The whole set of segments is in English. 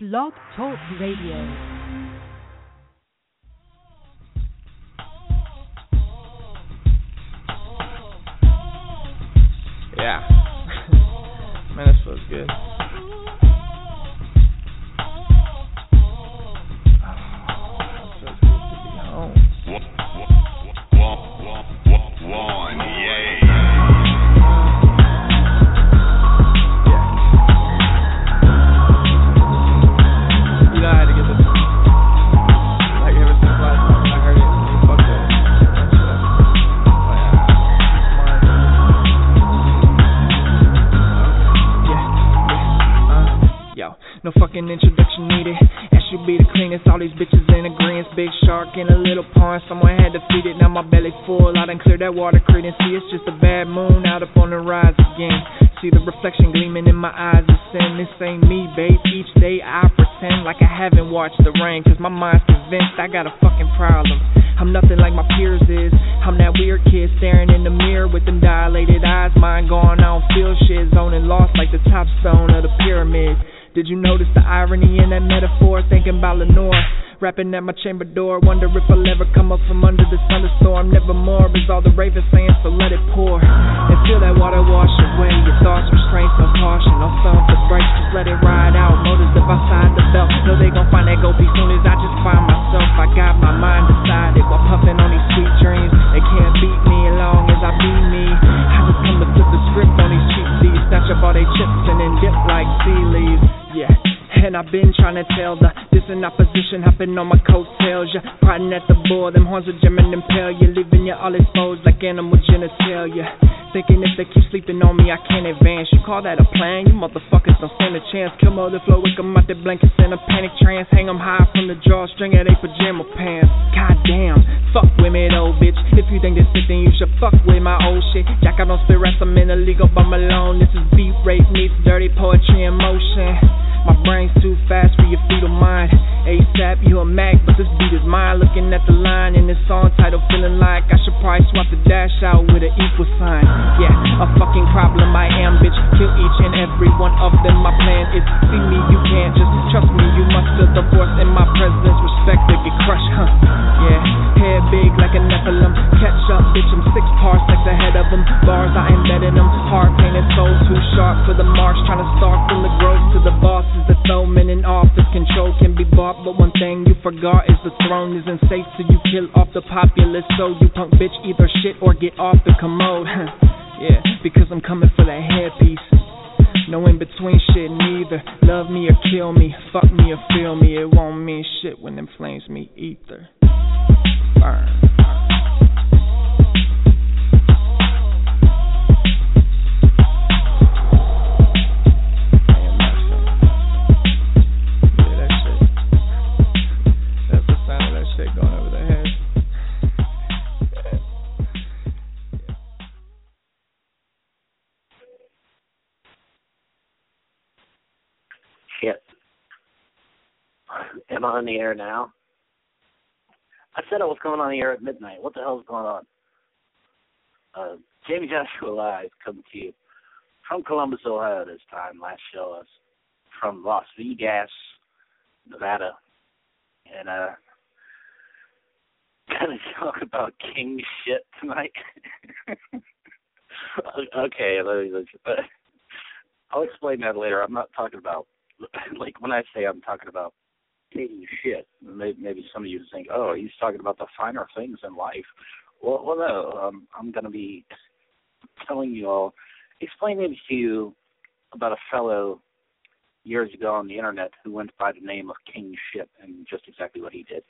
Blog Talk Radio. Yeah. Man, this feels good. Oh, All these bitches in agreement. Big shark in a little pond. Someone had to feed it. Now my belly full. I done cleared that water Creedence. See, it's just a bad moon out up on the rise again. See the reflection gleaming in my eyes of sin. This ain't me, babe. Each day I pretend like I haven't watched the rain. Cause my mind's convinced I got a fucking problem. I'm nothing like my peers is. I'm that weird kid staring in the mirror with them dilated eyes. Mind gone, I don't feel shit. Zoning lost like the top stone of the pyramid. Did you notice the irony in that metaphor? Thinking about Lenore. Rapping at my chamber door, wonder if I'll ever come up from under the thunderstorm. Nevermore is all the ravens saying, so let it pour. And feel that water wash away your thoughts, restraints, no caution, no thumb for brakes, just let it ride out. Motors if outside the belt, know they gon' find that go be soon as I just find myself. I got my mind decided while puffing on these sweet dreams. They can't beat me as up all they chips and then dip like sea leaves. Yeah. And I've been trying to tell the distant opposition hopping on my coattails. Yeah, prodding at the bull, them horns are jamming and pale. You're leaving you all exposed like animal genitalia. Thinking if they keep sleeping on me, I can't advance. You call that a plan? You motherfuckers don't stand a chance. Kill mother flow, wake 'em out their blankets in a panic trance. Hang Hang 'em high from the drawstring of they pajama pants. Goddamn, fuck with me though, bitch. If you think this shit, then you should fuck with my old shit. Jack out on spit rest, I'm in a league all by Malone. This is beat rape meets dirty poetry in motion. My brain's too fast for your fetal mind. ASAP, you a Mac, but this beat is mine. Looking at the line in this song title, feeling like I should probably swap the dash out with an equal sign. Yeah, a fucking problem I am, bitch. Kill each and every one of them. My plan is see me, you can't just trust me. You must feel the force in my presence. Respect to get crushed, huh? Yeah, head big like a Nephilim. Catch up, bitch. I'm six parsecs ahead of them. Bars I embedded them. Hard painted souls too sharp for the march. Trying to stalk from the growth to the bosses. The throwman in office control can be bought, but one thing you forgot is the throne isn't safe till you kill off the populace. So you punk bitch either shit or get off the commode. yeah, because I'm coming for that headpiece. No in between shit neither. Love me or kill me, fuck me or feel me. It won't mean shit when them flames meet ether. Shit. Am I on the air now? I said I was going on air at midnight. What the hell is going on? Uh, Jayme Joshua Live coming to you from Columbus, Ohio this time. Last show was from Las Vegas, Nevada. And uh gonna talk about king shit tonight. okay, let me, let's, I'll explain that later. I'm not talking about like when I say I'm talking about taking shit. Maybe, maybe some of you think, oh, he's talking about the finer things in life. Well, well, no. Um, I'm going to be telling you all, explaining to you about a fellow years ago on the internet who went by the name of King Shit and just exactly what he did.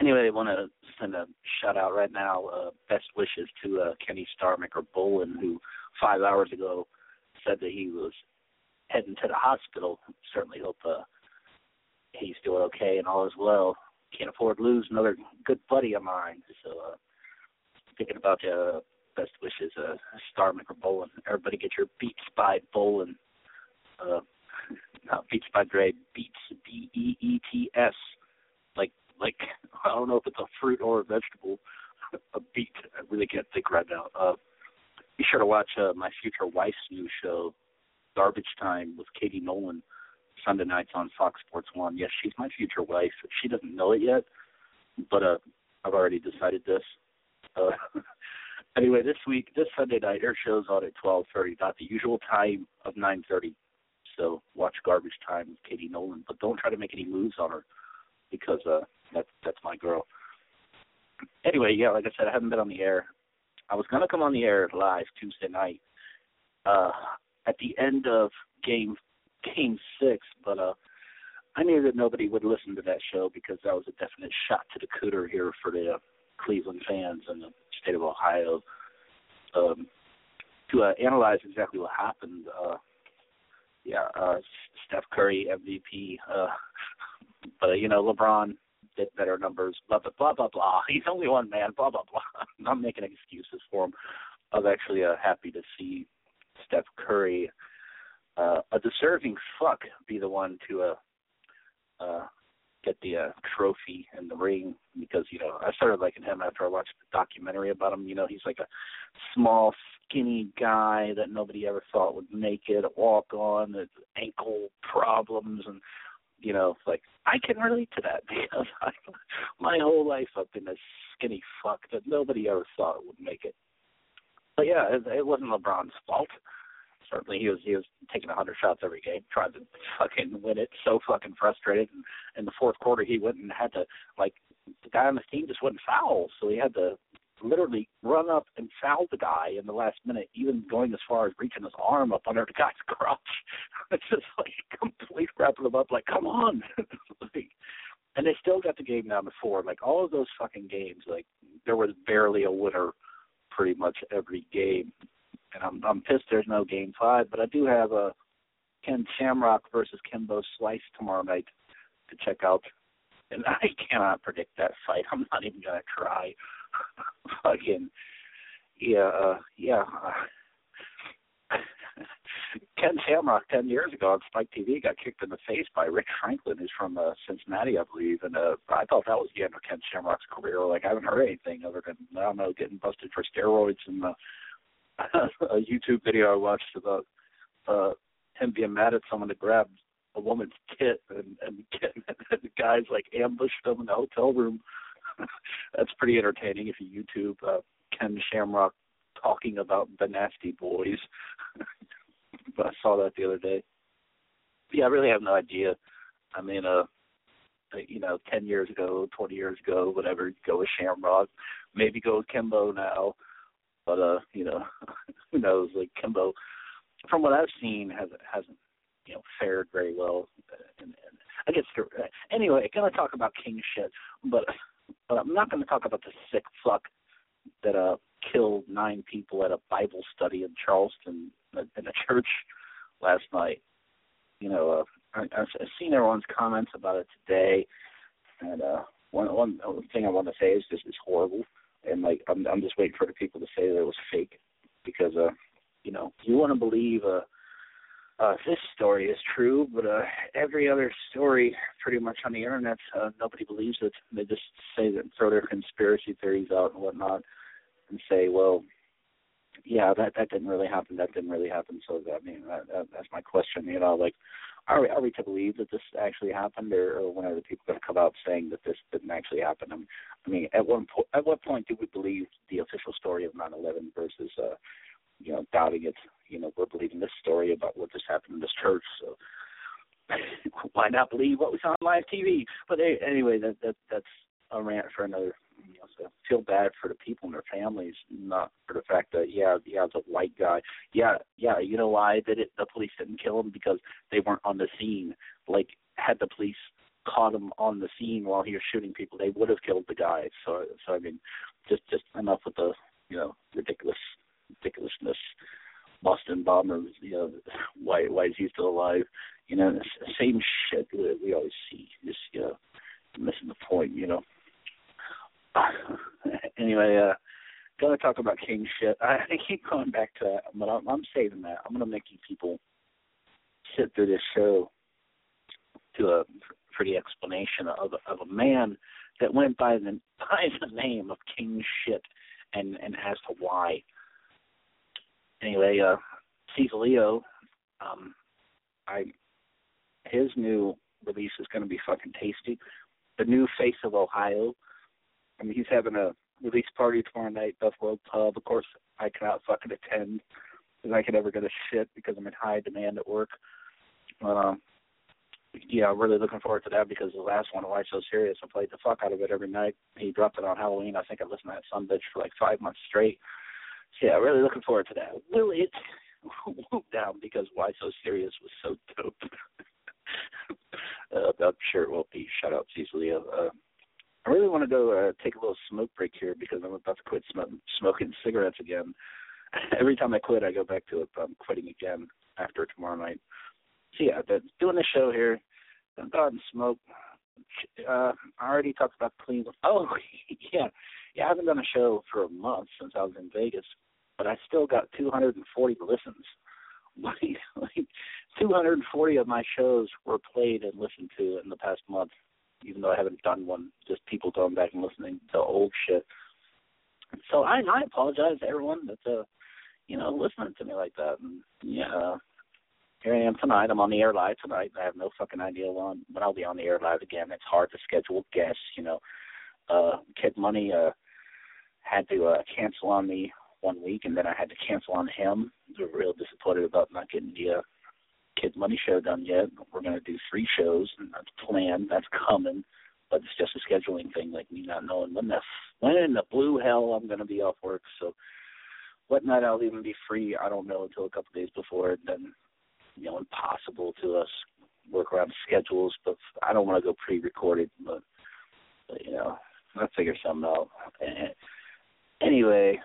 Anyway, I want to send a shout out right now. Uh, best wishes to uh, Kenny Starmaker Bolin, who five hours ago said that he was heading to the hospital. Certainly hope uh, he's doing okay and all is well. Can't afford to lose another good buddy of mine. So uh, thinking about. Uh, best wishes, uh, Star Bolin. Everybody get your Beats by Bolin. Uh, not Beats by Dre, Beats B E E T S. Like like I don't know if it's a fruit or a vegetable. a beat. I really can't think right now. Uh, be sure to watch uh, my future wife's new show, Garbage Time with Katie Nolan, Sunday nights on Fox Sports One. Yes, she's my future wife. She doesn't know it yet, but uh, I've already decided this. Uh, anyway, this week, this Sunday night, her show's on at twelve thirty, not the usual time of nine thirty. So watch Garbage Time with Katie Nolan, but don't try to make any moves on her because uh, that's that's my girl. Anyway, yeah, like I said, I haven't been on the air. I was gonna come on the air live Tuesday night uh, at the end of game game six, but uh, I knew that nobody would listen to that show because that was a definite shot to the cooter here for the uh, Cleveland fans and the state of Ohio. Um, to uh, analyze exactly what happened, uh, yeah, uh, Steph Curry MVP, uh, but uh, you know LeBron did better numbers. Blah blah blah blah blah. He's only one man. Blah blah blah. I'm not making excuses for him. I was actually uh, happy to see Steph Curry, uh, a deserving fuck, be the one to uh, uh, get the uh, trophy and the ring because you know I started liking him after I watched the documentary about him. You know, he's like a small, skinny guy that nobody ever thought would make it, walk on, with ankle problems, and you know, like I can relate to that because I, my whole life I've been a skinny fuck that nobody ever thought would make it. But yeah, it, it wasn't LeBron's fault certainly he was he was taking a hundred shots every game, trying to fucking win it. So fucking frustrated. And in the fourth quarter, he went and had to like the guy on the team just wouldn't foul, so he had to literally run up and foul the guy in the last minute, even going as far as reaching his arm up under the guy's crotch. it's just like complete wrapping him up, like come on. like, and they still got the game down to four. Like all of those fucking games, like there was barely a winner pretty much every game and I'm I'm pissed there's no game five, but I do have a Ken Shamrock versus Kimbo Slice tomorrow night to check out, and I cannot predict that fight. I'm not even gonna try. Fucking yeah, uh, yeah. Ken Shamrock ten years ago on Spike TV got kicked in the face by Rich Franklin, who's from uh, Cincinnati, I believe, and uh, I thought that was the end of Ken Shamrock's career. Like I haven't heard anything other than I don't know getting busted for steroids and uh, a YouTube video I watched about uh him being mad at someone to grab a woman's tit and and, and the guys like ambushed him in the hotel room. That's pretty entertaining if you YouTube uh, Ken Shamrock talking about the Nasty Boys. but I saw that the other day. But yeah, I really have no idea. I mean, uh, you know, ten years ago, twenty years ago, whatever, go with Shamrock. Maybe go with Kimbo now. But uh, you know, who knows? Like Kimbo, from what I've seen, hasn't hasn't you know fared very well. And, and I guess anyway, gonna talk about king shit, but but I'm not gonna talk about the sick fuck that uh killed nine people at a Bible study in Charleston in a church last night. You know, uh, I, I've seen everyone's comments about it today, and uh, one one thing I want to say is this is horrible and like I'm I'm just waiting for the people to say that it was fake because uh you know you want to believe uh uh this story is true but uh every other story pretty much on the internet uh nobody believes it. They just say that throw their conspiracy theories out and whatnot and say well yeah that that didn't really happen that didn't really happen. So i mean that, that that's my question you know like are are we to believe that this actually happened, or, or when are the people going to come out saying that this didn't actually happen? I mean, I mean, at one po- at what point do we believe the official story of 9/11 versus, uh, you know, doubting it? You know, we're believing this story about what just happened in this church, so why not believe what we saw on live TV? But anyway, that that that's a rant for another you know, so feel bad for the people and their families, not for the fact that yeah, yeah, a white guy. Yeah, yeah, you know why did it? The police didn't kill him because they weren't on the scene. Like, had the police caught him on the scene while he was shooting people, they would have killed the guy. So, so I mean, just just enough with the you know ridiculous ridiculousness. Boston bombers, you know, why why is he still alive? You know, same shit we, we always see. Just you know, missing the point. You know. Anyway, uh, gonna talk about king shit. I, I keep going back to that, but I'm, I'm saving that. I'm gonna make you people sit through this show to a the explanation of of a man that went by the by the name of King Shit, and and as to why. Anyway, uh, Leo, um, I his new release is going to be fucking tasty. The new face of Ohio. I mean, he's having a release party tomorrow night, Buffalo Pub. Of course, I cannot fucking attend because I could never get a shit because I'm in high demand at work. But um, yeah, I'm really looking forward to that because the last one, Why So Serious, I played the fuck out of it every night. He dropped it on Halloween. I think I listened to that son bitch for like five months straight. So yeah, really looking forward to that. Will it whoop down because Why So Serious was so dope. uh, I'm sure it will be. Shout out easily. Uh, uh, I really want to go uh, take a little smoke break here because I'm about to quit sm- smoking cigarettes again. Every time I quit, I go back to it. But I'm quitting again after tomorrow night. So yeah, the, doing the show here. I'm about to smoke. Uh, I already talked about Cleveland. Oh yeah, yeah. I haven't done a show for a month since I was in Vegas, but I still got 240 listens. Like, like 240 of my shows were played and listened to in the past month even though I haven't done one. Just people going back and listening to old shit. So I I apologize to everyone that's uh you know listening to me like that. And yeah, here I am tonight. I'm on the air live tonight. I have no fucking idea when when I'll be on the air live again. It's hard to schedule guests. You know, uh, Kid Money uh had to uh cancel on me one week, and then I had to cancel on him. I was real disappointed about not getting the uh, Kid Money show done yet. We're going to do three shows, and that's planned. That's coming, but it's just a scheduling thing, like me not knowing when the when in the blue hell I'm going to be off work. So what night I'll even be free, I don't know until a couple days before. And then, you know, impossible to uh, us work around schedules. But I don't want to go pre-recorded, but, but you know, I'll figure something out. And anyway,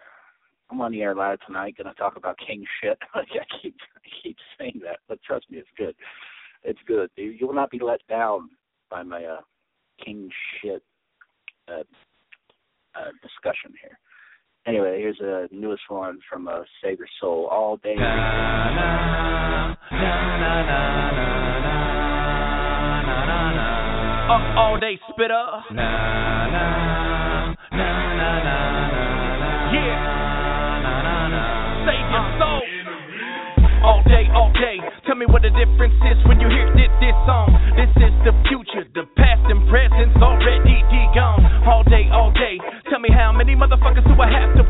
I'm on the air live tonight, going to talk about king shit. I keep I keep saying that, but trust me, it's good. It's good. You will not be let down by my uh, king shit uh, uh, discussion here. Anyway, here's a newest one from uh, Save Your Soul all day. Na, na, na, uh, all day spitter. Day. Tell me what the difference is when you hear this, this song. This is the future, the past and present's already gone. All day, all day. Tell me how many motherfuckers do I have to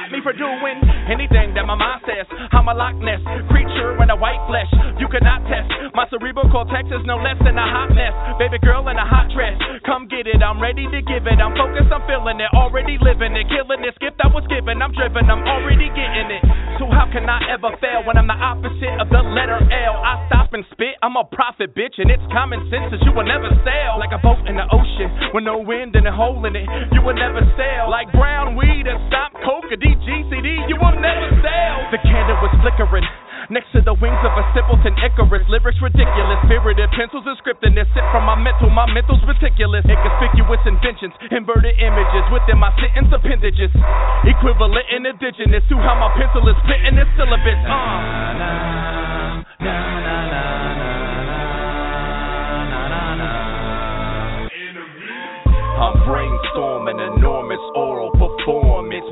stop me from doing anything that my mind says. I'm a Loch Ness creature in a white flesh. You cannot test my cerebral cortex is no less than a hot mess. Baby girl in a hot dress, get it. I'm ready to give it. I'm focused, I'm feeling it. Already living it, killing this gift I was given. I'm driven, I'm already getting it. So how can I ever fail when I'm the opposite of the letter L? I stop and spit. I'm a prophet, bitch, and it's common sense that you will never sail like a boat in the ocean with no wind and a hole in it. You will never sail like brown weed and stop coke, a DGCD, you will never sail. The candle was flickering. Next to the wings of a simpleton Icarus, lyrics ridiculous, spirited pencils and scripting that sit from my mental, my mental's meticulous, inconspicuous inventions, inverted images within my sentence appendages, equivalent and indigenous to how my pencil is spitting this syllabus. Uh. Na, na, na, I'm brainstorming.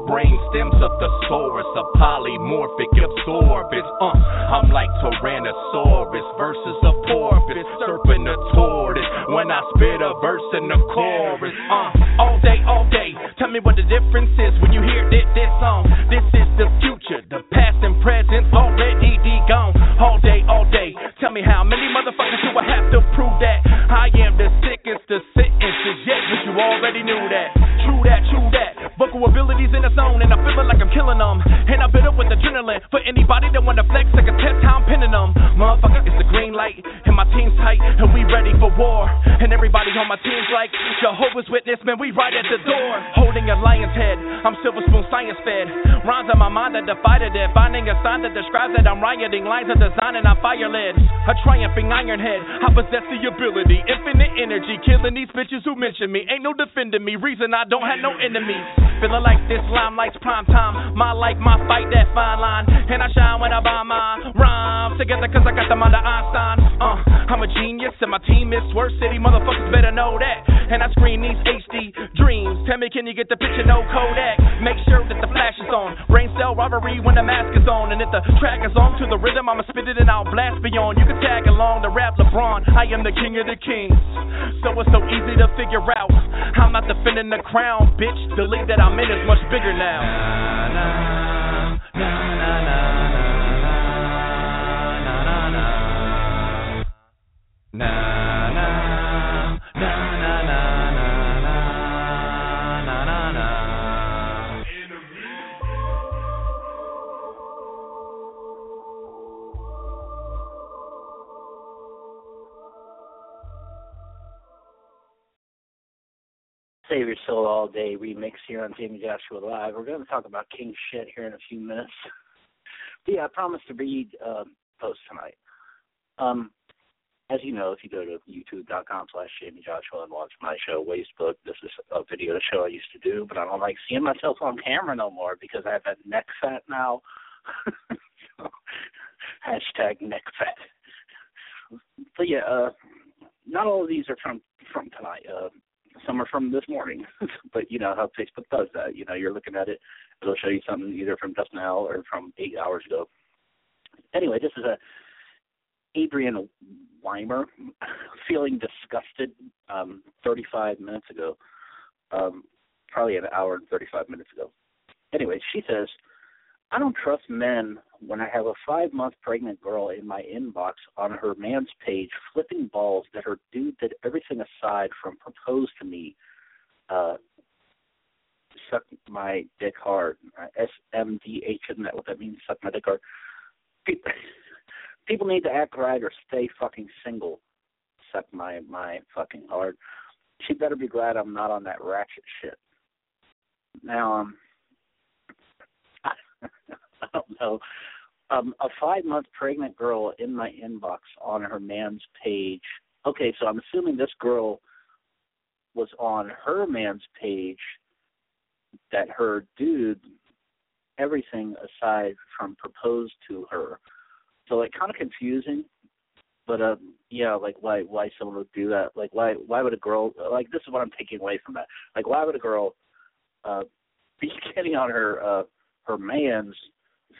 Brain stems of thesaurus, a polymorphic absorbance. Uh, I'm like Tyrannosaurus versus a porpoise, serpent a tortoise. When I spit a verse in the chorus, uh, all day, all day. Tell me what the difference is when you hear this, this song. That describes that I'm rioting. Lines are designed and I'm fire led. A triumphing iron head. I possess the ability. Infinite energy. Killing these bitches who mention me. Ain't no defending me. Reason I don't have no enemies. Feeling like this limelight's prime time. My life, my fight, that fine line. And I shine when I buy my rhymes together cause I got them under Einstein. Uh, I'm a genius and my team is Swerve City. Motherfuckers better know that. And I screen these HD dreams. Tell me, can you get the picture? No Kodak. Make sure that the flash is on. Brain cell robbery when the mask is on. And if the track is on to the rhythm, I'ma spit it and I'll blast beyond. You can tag along the rap LeBron. I am the king of the kings. So it's so easy to figure out. I'm not defending the crown, bitch. The league that I'm in is much bigger now. Na, na, na, na, na, na, na, na, na. Save Your Soul All Day remix here on Jayme Joshua Live. We're going to talk about King Shit here in a few minutes. Yeah, I promised to read uh, post tonight. Um, as you know, if you go to youtube.com slash Jayme Joshua and watch my show, Wastebook, this is a video show I used to do, but I don't like seeing myself on camera no more because I have that neck fat now. Hashtag neck fat. But yeah, uh, not all of these are from from tonight. Uh, some are from this morning, but you know how Facebook does that. You know, you're looking at it, it'll show you something either from just now or from eight hours ago. Anyway, this is a Adrian Weimer feeling disgusted um, 35 minutes ago, um, probably an hour and 35 minutes ago. Anyway, she says, I don't trust men when I have a five month pregnant girl in my inbox on her man's page flipping balls that her dude did everything aside from propose to me. Uh, suck my dick hard. S M D H, isn't that what that means? Suck my dick hard. People need to act right or stay fucking single. Suck my my fucking heart. She better be glad I'm not on that ratchet shit. Now, um, I don't know. Um, a five month pregnant girl in my inbox on her man's page. Okay, so I'm assuming this girl was on her man's page that her dude everything aside from proposed to her. So like kind of confusing. But um yeah, like why why someone would do that? Like why why would a girl like this is what I'm taking away from that. Like why would a girl uh be getting on her uh her man's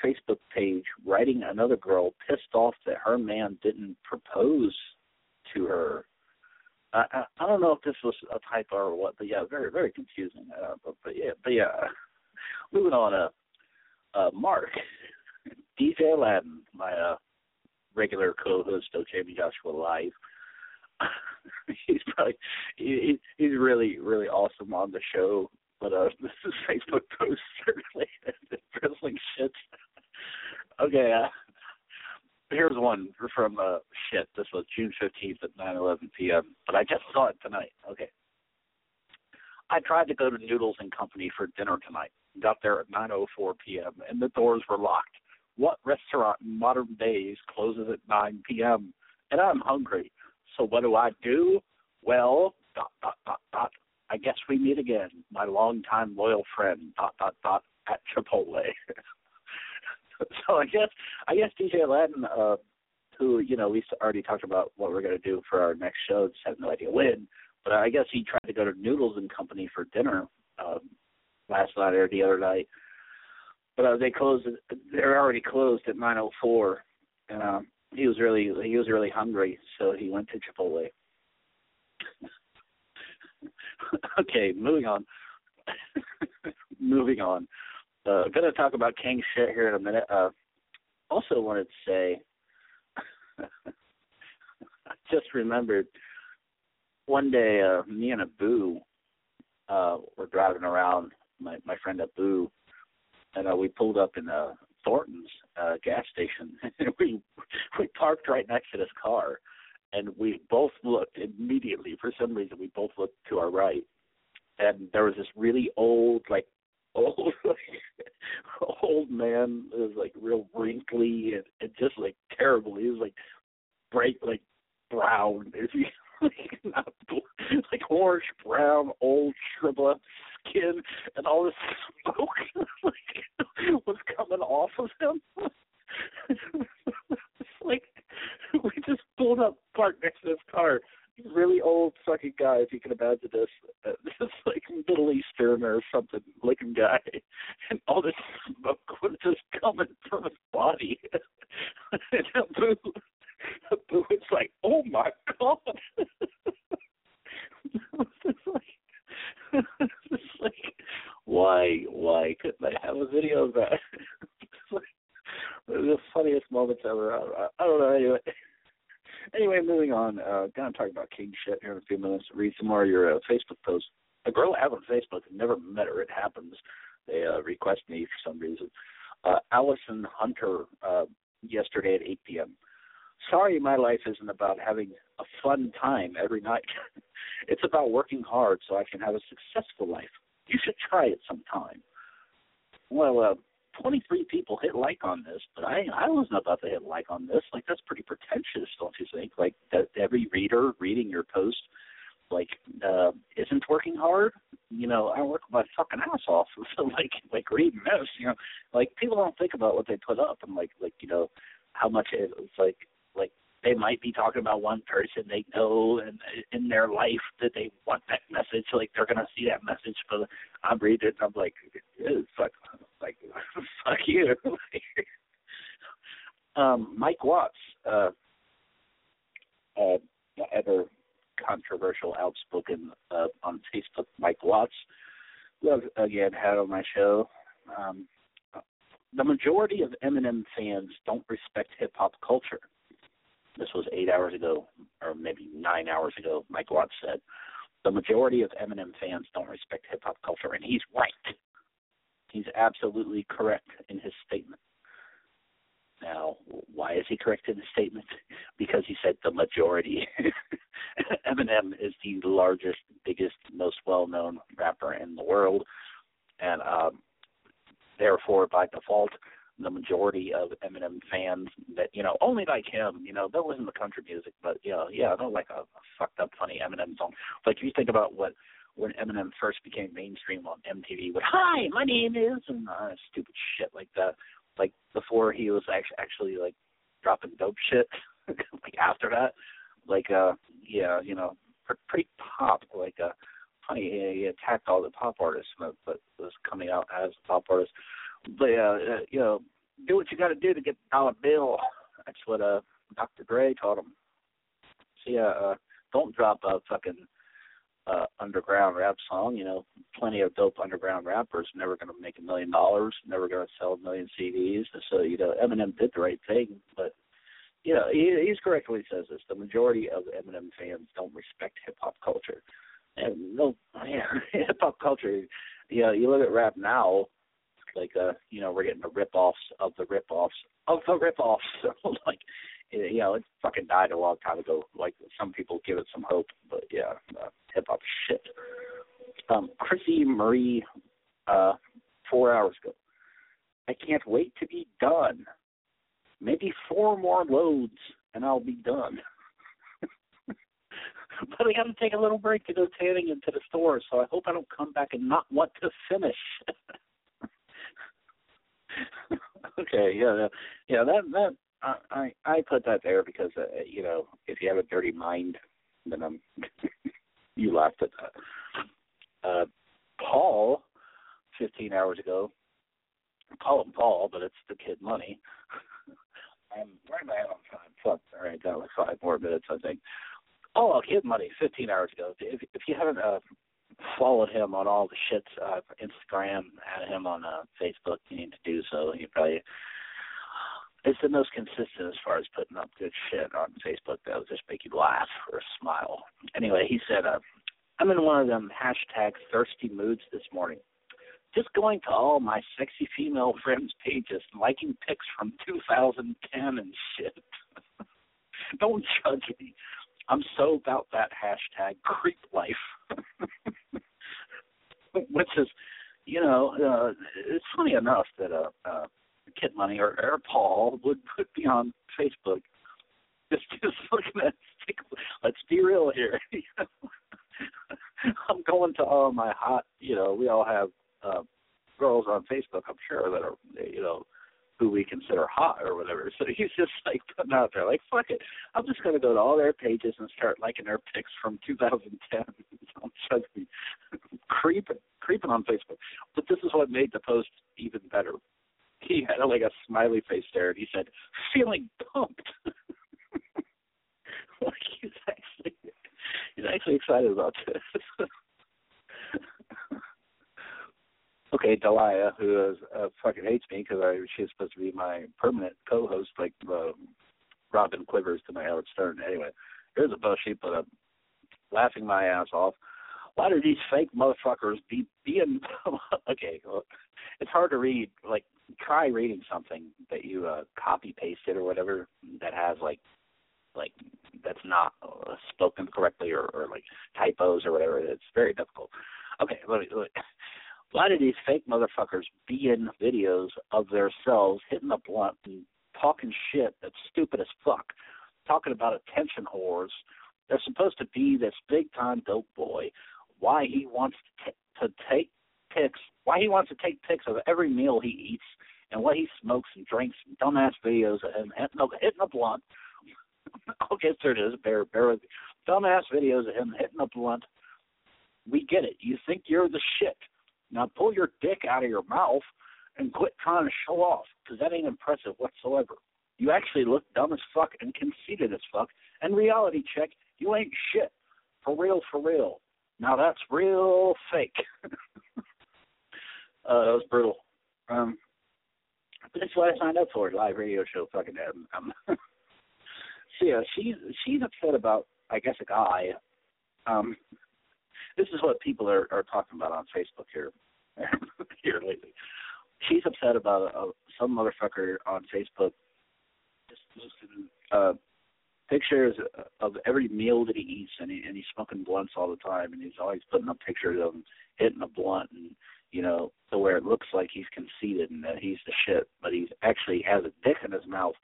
Facebook page writing another girl pissed off that her man didn't propose to her. I, I I don't know if this was a typo or what, but yeah, very very confusing. Uh, but but yeah, but yeah. Moving on, uh, uh, Mark, DJ Aladdin, my uh, regular co-host of Jayme Joshua Live. he's probably he, he's really really awesome on the show. But uh, this is Facebook post certainly wrestling shit. okay, uh, here's one from uh, shit. This was June fifteenth at nine eleven p.m. But I just saw it tonight. Okay. I tried to go to Noodles and Company for dinner tonight. Got there at 9:04 p.m. and the doors were locked. What restaurant in modern days closes at 9 p.m. and I'm hungry? So what do I do? Well, dot dot dot dot. I guess we meet again, my longtime loyal friend. Dot dot dot at Chipotle. so I guess I guess DJ Aladdin, uh, who you know we already talked about what we're going to do for our next show. Just have no idea when, but I guess he tried to go to Noodles and Company for dinner um, last night or the other night. But uh, they closed. They're already closed at 9:04, and um, he was really he was really hungry, so he went to Chipotle. okay, moving on. moving on. Uh, I'm to talk about King shit here in a minute. Uh, also wanted to say, I just remembered one day uh, me and Abu uh, were driving around, my, my friend Abu, and uh, we pulled up in uh, Thornton's uh, gas station, and we we parked right next to this car, and we both looked immediately. For some reason, we both looked to our right, and there was this really old, like old old man is like real wrinkly and, and just like terrible. He was like bright like brown. Is he like not like orange brown old shriveled skin and all this smoke like was coming off of him. it's like we just pulled up parked next to his car really old fucking guy, if you can imagine this, uh, this like Middle Eastern or something looking guy, and all this smoke was just coming from his body. and Abu, Abu was like, "Oh my god!" it's like, it's like, why, why couldn't I have a video of that? like the funniest moments ever. I, I don't know. Anyway. Anyway, moving on. Uh, gonna talk about king shit here in a few minutes. Read some more of your uh, Facebook posts. A girl I have on Facebook, I've never met her. It happens. They uh, request me for some reason. Uh, Allison Hunter, uh, yesterday at 8 p.m. Sorry, my life isn't about having a fun time every night. it's about working hard so I can have a successful life. You should try it sometime. Well, uh, 23 people hit like on this, but I I wasn't about to hit like on this. Like that's pretty pretentious, don't you think? Like that every reader reading your post like uh isn't working hard. You know, I work my fucking ass off. So like like reading this, you know, like people don't think about what they put up and like like you know how much it, it's like like they might be talking about one person they know and in their life that they want that message like they're gonna see that message but i'm reading it and i'm like fuck like fuck you. Um mike watts uh uh ever controversial outspoken uh on facebook mike watts. Who i've again had on my show. Um the majority of Eminem fans don't respect hip hop culture this was eight hours ago, or maybe nine hours ago, Mike Watts said, the majority of Eminem fans don't respect hip hop culture, and he's right. He's absolutely correct in his statement. Now, why is he correct in his statement? Because he said the majority. Eminem is the largest, biggest, most well-known rapper in the world, and um, therefore, by default, the majority of Eminem fans that you know only like him. You know, they'll listen to country music, but you know, yeah, they'll like a, a fucked up, funny Eminem song. Like if you think about what when Eminem first became mainstream on MTV with "Hi, my name is" and uh, stupid shit like that. Like before he was actually actually like dropping dope shit. like after that, like uh, yeah, you know, pr- pretty pop. Like uh, funny, he, he attacked all the pop artists, but, but was coming out as a pop artist but uh, uh, you know, do what you got to do to get the dollar bill. That's what uh Dr. Dre taught him. So yeah, uh, don't drop a fucking uh underground rap song. You know, plenty of dope underground rappers never going to make a million dollars, never going to sell a million CDs. So you know, Eminem did the right thing, but you know, he, he's correct when he says this. The majority of Eminem fans don't respect hip hop culture, and no, yeah, hip hop culture. You know, you look at rap now like uh you know we're getting the rip offs of the rip offs of the rip offs so like you know it fucking died a long time ago. Like some people give it some hope but yeah uh, hip hop shit. Um chrissy marie uh four hours ago. I can't wait to be done. Maybe four more loads and i'll be done. But I got to take a little break to go tanning into the store, so I hope I don't come back and not want to finish. okay, yeah, yeah, that that I I put that there because uh, you know if you have a dirty mind, then I'm you laughed at that. Uh, Paul, 15 hours ago, call him Paul, but it's the kid money. I'm right am I on time? Fuck, all right, got like five more minutes, I think. Oh, kid money, 15 hours ago. If if you haven't uh, followed him on all the shits, uh, Instagram, had him on uh, Facebook. You need to do so. You probably it's the most consistent as far as putting up good shit on Facebook. That'll just make you laugh or smile. Anyway, he said, uh, "I'm in one of them hashtag thirsty moods this morning." Just going to all my sexy female friends' pages, liking pics from 2010 and shit. Don't judge me. I'm so about that hashtag creep life. Which is, you know, uh, it's funny enough that uh, uh, Kid Money or, or Paul would would be on Facebook, just just looking at. Let's be real here. I'm going to all my hot. You know, we all have uh, girls on Facebook. I'm sure that are you know who we consider hot or whatever. So he's just like putting out there, like, fuck it. I'm just going to go to all their pages and start liking their pics from 2010. I'm creeping, creeping on Facebook. But this is what made the post even better. He had like a smiley face there, and he said, "Feeling pumped." like he's actually, he's actually excited about this. Okay, Delia, who is, uh, fucking hates me because I she's supposed to be my permanent co-host, like uh, Robin Quivers to my Howard Stern. Anyway, here's a post she put up, laughing my ass off. Why do these fake motherfuckers be being okay? Well, it's hard to read. Like, try reading something that you uh, copy pasted or whatever that has like like that's not uh, spoken correctly or, or like typos or whatever. It's very difficult. Okay, let me, let me why do these fake motherfuckers be in videos of themselves hitting a blunt and talking shit that's stupid as fuck, talking about attention whores? They're supposed to be this big time dope boy. Why he wants to, t- to take pics? Why he wants to take pics of every meal he eats and what he smokes and drinks? And dumbass videos of him hitting a, hitting a blunt. I'll get through this. Bear, bear with me. Dumbass videos of him hitting a blunt. We get it. You think you're the shit now pull your dick out of your mouth and quit trying to show off, because that ain't impressive whatsoever. You actually look dumb as fuck and conceited as fuck. And reality check, you ain't shit. For real, for real. Now that's real fake. uh, that was brutal. Um, but that's what I signed up for, live radio show fucking um, so yeah, she's she's upset about I guess a guy. Um this is what people are, are talking about on Facebook here here lately. She's upset about uh, some motherfucker on Facebook just posting uh, pictures of every meal that he eats, and, he, and he's smoking blunts all the time, and he's always putting up pictures of him hitting a blunt, and you know, to where it looks like he's conceited and that he's the shit, but he's actually has a dick in his mouth.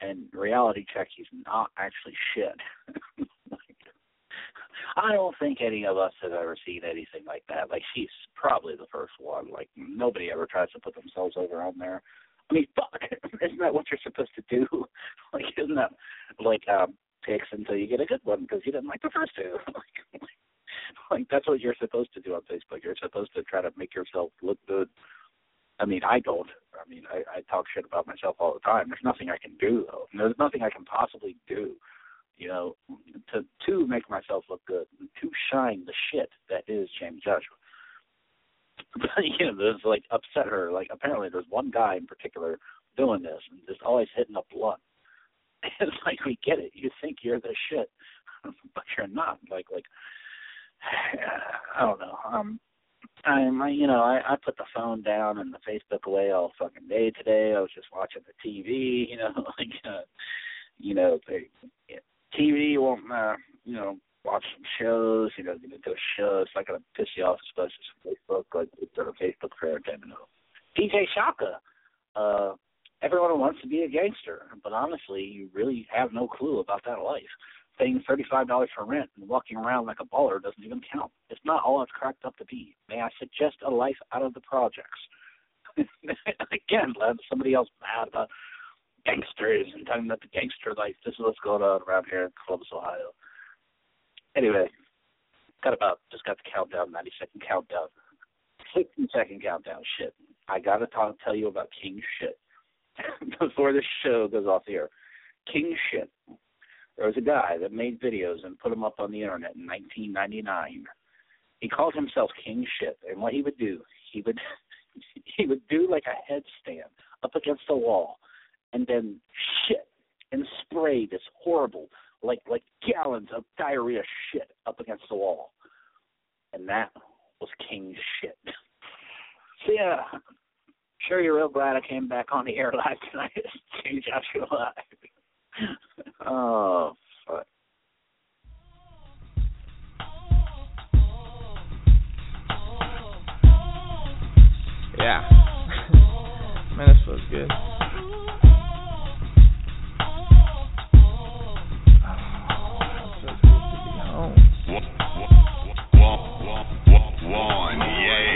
And reality check, he's not actually shit. I don't think any of us have ever seen anything like that. Like she's probably the first one. Like nobody ever tries to put themselves over on there. I mean, fuck, isn't that what you're supposed to do? like, isn't that like um, picks until you get a good one because you didn't like the first two? like, like that's what you're supposed to do on Facebook. You're supposed to try to make yourself look good. I mean, I don't. I mean, I, I talk shit about myself all the time. There's nothing I can do though. There's nothing I can possibly do you know, to to make myself look good, to shine the shit that is James Joshua. But you know, there's like upset her. Like apparently there's one guy in particular doing this and just always hitting up blunt. It's like we get it. You think you're the shit, but you're not. Like like I don't know. Um I'm I, you know, I, I put the phone down and the Facebook away all fucking day today. I was just watching the TV, you know, like uh you know, they TV, you won't, uh, you know, watch some shows, you know, get into a show. It's not to piss you off, especially on Facebook, like it's on Facebook for know. DJ Shaka, uh, everyone wants to be a gangster, but honestly, you really have no clue about that life. Paying $35 for rent and walking around like a baller doesn't even count. It's not all it's cracked up to be. May I suggest a life out of the projects? Again, let somebody else mad about gangsters and talking about the gangster life. This is what's going on around here in Columbus, Ohio. Anyway, got about just got the countdown, ninety second countdown, sixty second countdown. Shit, I gotta talk, tell you about King Shit before the show goes off air. King Shit. There was a guy that made videos and put them up on the internet in 1999. He called himself King Shit, and what he would do, he would he would do like a headstand up against the wall and then shit and spray this horrible, like like gallons of diarrhea shit up against the wall. And that was king shit. so yeah, I'm sure you're real glad I came back on the air live tonight to change out your life. oh fuck. Yeah. Man, this feels good. one. Yeah.